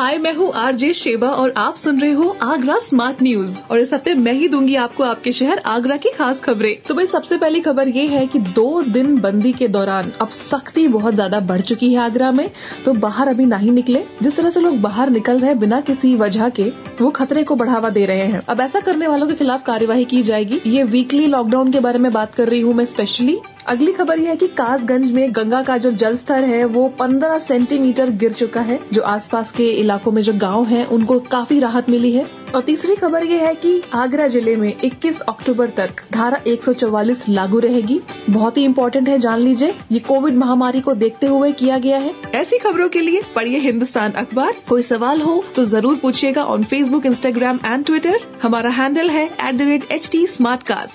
हाय, मैं हूँ RJ Sheba और आप सुन रहे हो आगरा स्मार्ट न्यूज़। और इस हफ़्ते मैं ही दूँगी आपको आपके शहर आगरा की खास खबरें। तो भाई, सबसे पहली खबर ये है कि दो दिन बंदी के दौरान अब सख्ती बहुत ज़्यादा बढ़ चुकी है आगरा में। तो बाहर अभी नहीं निकले। जिस तरह से लोग बाहर निकल रहे बिना किसी वजह के, वो खतरे को बढ़ावा दे रहे हैं। अब ऐसा करने वालों के खिलाफ कार्यवाही की जाएगी। ये वीकली लॉकडाउन के बारे में बात कर रही हूँ मैं स्पेशली अगली खबर यह है कि कासगंज में गंगा का जो जल स्तर है, वो 15 सेंटीमीटर गिर चुका है। जो आसपास के इलाकों में जो गाँव हैं, उनको काफ़ी राहत मिली है। और तीसरी खबर ये है कि आगरा ज़िले में 21 अक्टूबर तक धारा 144 लागू रहेगी। बहुत ही इम्पोर्टेंट है, जान लीजिए। ये कोविड महामारी को देखते हुए किया गया है। ऐसी खबरों के लिए पढ़िए हिंदुस्तान अखबार। कोई सवाल हो तो ज़रूर पूछिएगा on Facebook Instagram and Twitter हमारा हैंडल है एट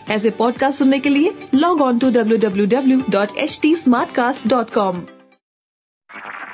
ऐसे पॉडकास्ट सुनने के लिए log on to W W W dot H T smart cast dot com